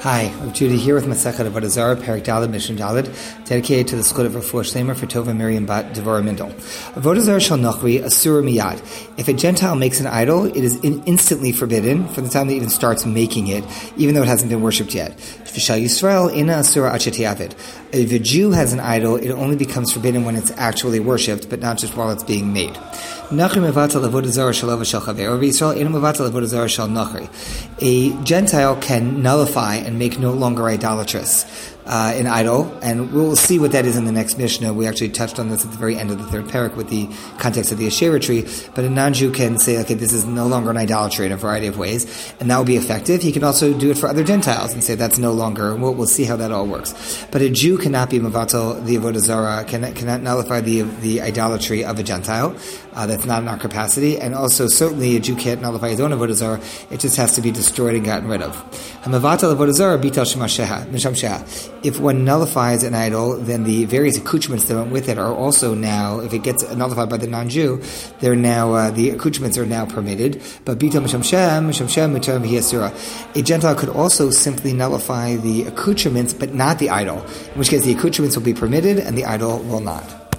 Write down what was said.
Hi, I'm Judy here with Masechet Avodah Zarah, Perik Dalad, Mishnah Dalad, dedicated to the Schut of Refuah Shleimah for Tova Miriam Bat Devorah Mindel. Avodah shall nochri asura miyad. If a Gentile makes an idol, it is in- instantly forbidden from the time that even starts making it, even though it hasn't been worshipped yet. V'shal Yisrael ina asura achetiavid. If a Jew has an idol, it only becomes forbidden when it's actually worshipped, but not just while it's being made. Nachri mevatel avodah zarah shalava shal chaver. Yisrael ina mevatel avodah zarah shal nachri. A Gentile can nullify and make no longer idolatrous uh, an idol, and we'll see what that is in the next Mishnah. We actually touched on this at the very end of the third parak with the context of the Asherah tree. But a non-Jew can say, okay, this is no longer an idolatry in a variety of ways, and that will be effective. He can also do it for other Gentiles and say that's no longer. We'll, we'll see how that all works. But a Jew cannot be mavatal the avodah zara, cannot, cannot nullify the the idolatry of a Gentile. Uh, that's not in our capacity, and also certainly a Jew can't nullify his own avodah zarah. It just has to be destroyed and gotten rid of. Hamavatal avodah zarah bital misham sheha if one nullifies an idol, then the various accoutrements that went with it are also now, if it gets nullified by the non-Jew, they're now, uh, the accoutrements are now permitted. But bita mishamshem, mishamshem mutar A Gentile could also simply nullify the accoutrements, but not the idol, in which case the accoutrements will be permitted and the idol will not.